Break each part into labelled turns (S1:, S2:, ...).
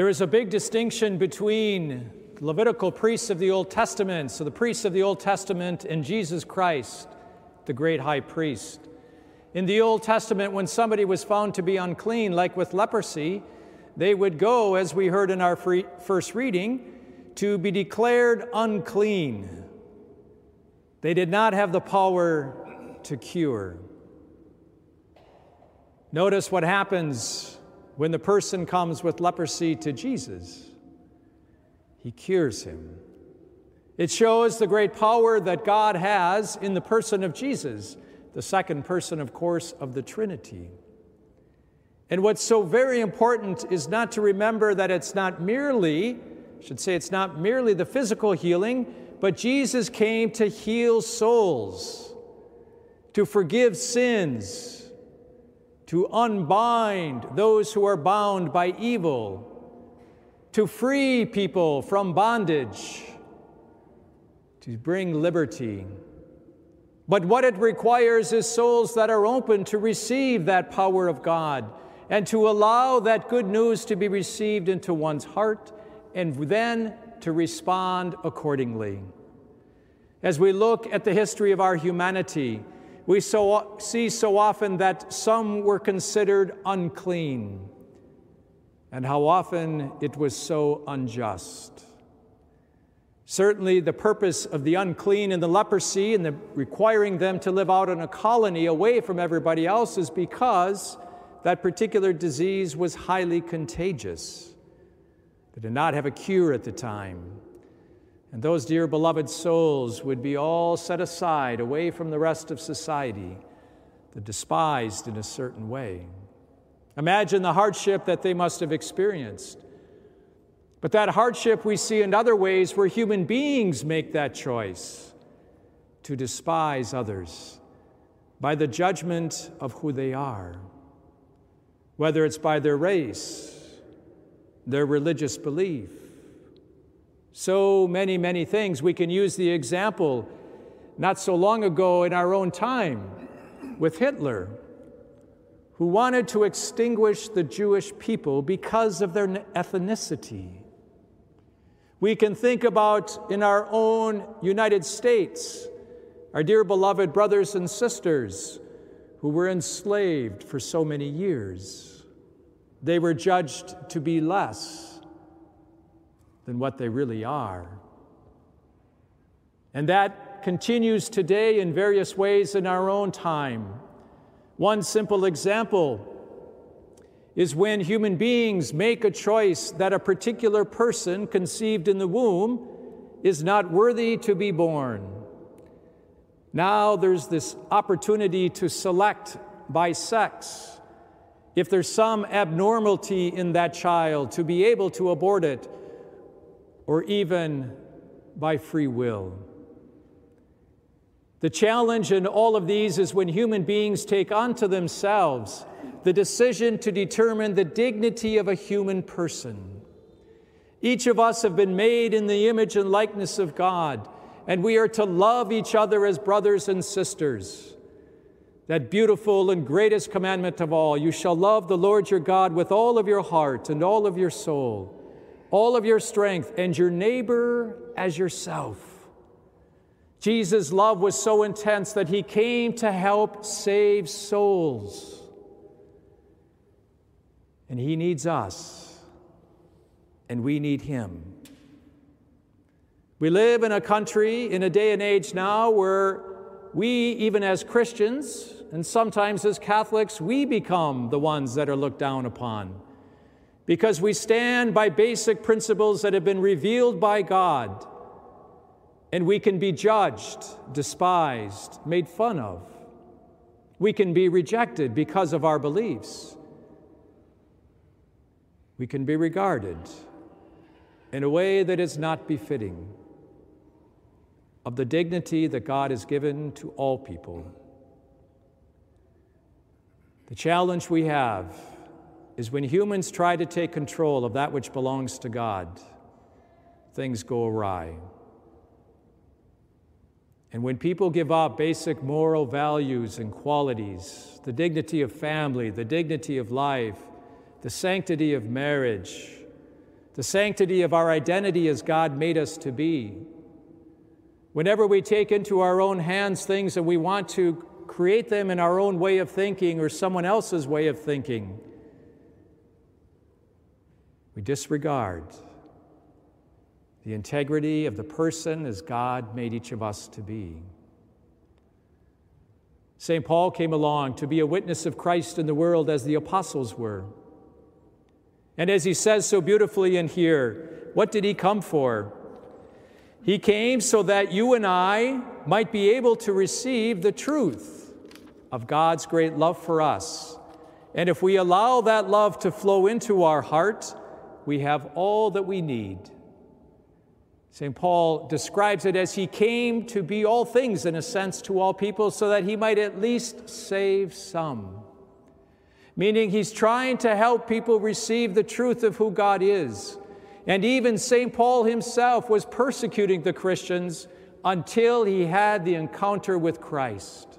S1: There is a big distinction between Levitical priests of the Old Testament, so the priests of the Old Testament, and Jesus Christ, the great high priest. In the Old Testament, when somebody was found to be unclean, like with leprosy, they would go, as we heard in our first reading, to be declared unclean. They did not have the power to cure. Notice what happens when the person comes with leprosy to Jesus. He cures him. It shows the great power that God has in the person of Jesus, the second person, of course, of the Trinity. And what's so very important is not to remember that it's not merely, I should say, it's not merely the physical healing, but Jesus came to heal souls, to forgive sins, to unbind those who are bound by evil, to free people from bondage, to bring liberty. But what it requires is souls that are open to receive that power of God and to allow that good news to be received into one's heart and then to respond accordingly. As we look at the history of our humanity, we so, see so often that some were considered unclean, and how often it was so unjust. Certainly, the purpose of the unclean and the leprosy and the requiring them to live out in a colony away from everybody else is because that particular disease was highly contagious. They did not have a cure at the time. And those dear beloved souls would be all set aside away from the rest of society, the despised in a certain way. Imagine the hardship that they must have experienced. But that hardship we see in other ways where human beings make that choice to despise others by the judgment of who they are, whether it's by their race, their religious belief, so many, many things. We can use the example not so long ago in our own time with Hitler, who wanted to extinguish the Jewish people because of their ethnicity. We can think about in our own United States, our dear beloved brothers and sisters who were enslaved for so many years. They were judged to be less than what they really are. And that continues today in various ways in our own time. One simple example is when human beings make a choice that a particular person conceived in the womb is not worthy to be born. Now there's this opportunity to select by sex. If there's some abnormality in that child, to be able to abort it or even by free will. The challenge in all of these is when human beings take onto themselves the decision to determine the dignity of a human person. Each of us have been made in the image and likeness of God, and we are to love each other as brothers and sisters. That beautiful and greatest commandment of all you shall love the Lord your God with all of your heart and all of your soul all of your strength, and your neighbor as yourself. Jesus' love was so intense that he came to help save souls. And he needs us, and we need him. We live in a country, in a day and age now, where we, even as Christians, and sometimes as Catholics, we become the ones that are looked down upon because we stand by basic principles that have been revealed by God, and we can be judged, despised, made fun of. We can be rejected because of our beliefs. We can be regarded in a way that is not befitting of the dignity that God has given to all people. The challenge we have is when humans try to take control of that which belongs to God, things go awry. And when people give up basic moral values and qualities, the dignity of family, the dignity of life, the sanctity of marriage, the sanctity of our identity as God made us to be. Whenever we take into our own hands things and we want to create them in our own way of thinking or someone else's way of thinking, we disregard the integrity of the person as God made each of us to be. St. Paul came along to be a witness of Christ in the world as the apostles were. And as he says so beautifully in here, what did he come for? He came so that you and I might be able to receive the truth of God's great love for us. And if we allow that love to flow into our heart, we have all that we need. St. Paul describes it as he came to be all things, in a sense, to all people, so that he might at least save some. Meaning, he's trying to help people receive the truth of who God is and even St. Paul himself was persecuting the Christians until he had the encounter with Christ.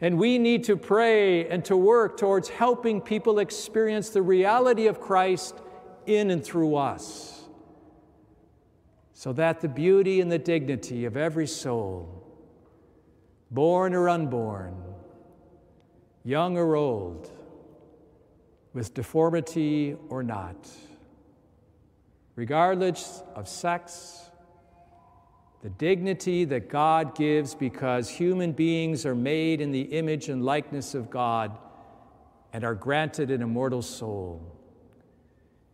S1: And we need to pray and to work towards helping people experience the reality of Christ in and through us, so that the beauty and the dignity of every soul, born or unborn, young or old, with deformity or not, regardless of sex, the dignity that God gives because human beings are made in the image and likeness of God and are granted an immortal soul.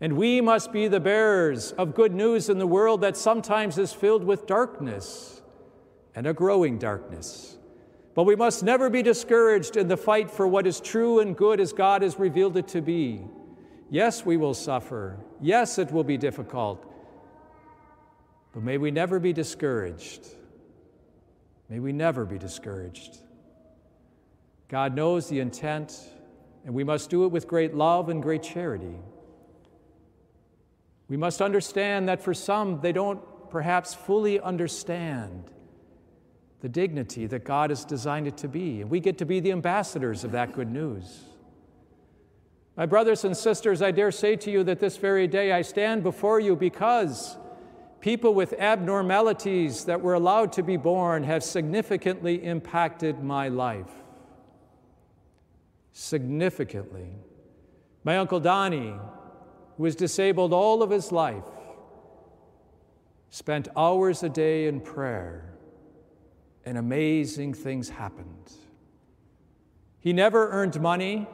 S1: And we must be the bearers of good news in the world that sometimes is filled with darkness and a growing darkness. But we must never be discouraged in the fight for what is true and good as God has revealed it to be. Yes, we will suffer. Yes, it will be difficult. But may we never be discouraged. May we never be discouraged. God knows the intent, and we must do it with great love and great charity. We must understand that for some, they don't perhaps fully understand the dignity that God has designed it to be. And we get to be the ambassadors of that good news. My brothers and sisters, I dare say to you that this very day I stand before you because people with abnormalities that were allowed to be born have significantly impacted my life. Significantly. My Uncle Donnie, who was disabled all of his life, spent hours a day in prayer, and amazing things happened. He never earned money.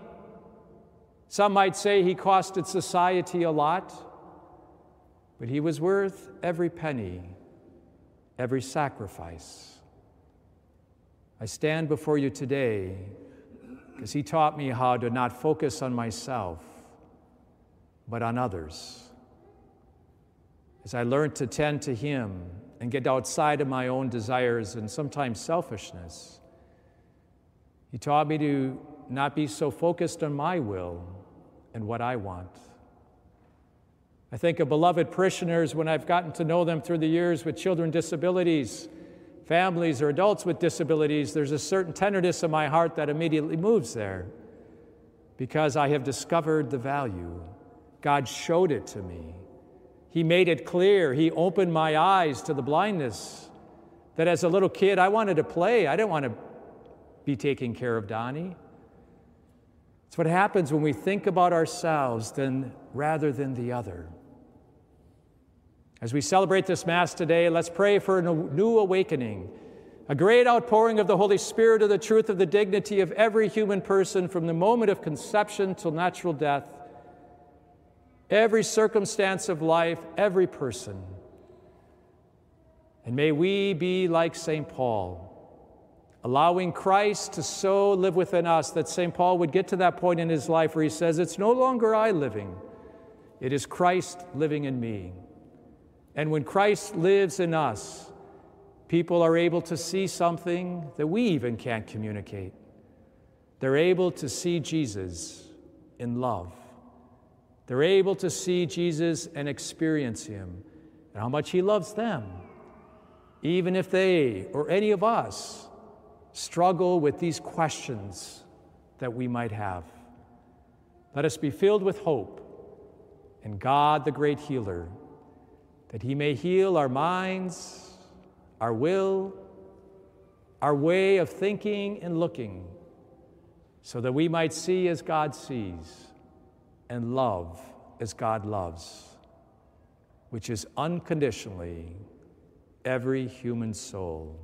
S1: Some might say he costed society a lot, but he was worth every penny, every sacrifice. I stand before you today because he taught me how to not focus on myself, but on others. As I learned to tend to him and get outside of my own desires and sometimes selfishness, he taught me to not be so focused on my will and what I want. I think of beloved parishioners when I've gotten to know them through the years with children disabilities, families, or adults with disabilities. There's a certain tenderness in my heart that immediately moves there because I have discovered the value. God showed it to me. He made it clear. He opened my eyes to the blindness that as a little kid I wanted to play. I didn't want to be taking care of Donnie. It's what happens when we think about ourselves then, rather than the other. As we celebrate this Mass today, let's pray for a new awakening, a great outpouring of the Holy Spirit of the truth of the dignity of every human person from the moment of conception till natural death, every circumstance of life, every person. And may we be like St. Paul allowing Christ to so live within us that St. Paul would get to that point in his life where he says, It's no longer I living, it is Christ living in me. And when Christ lives in us, people are able to see something that we even can't communicate. They're able to see Jesus in love. They're able to see Jesus and experience him and how much he loves them, even if they or any of us struggle with these questions that we might have. Let us be filled with hope in God, the great healer, that he may heal our minds, our will, our way of thinking and looking, so that we might see as God sees and love as God loves, which is unconditionally every human soul.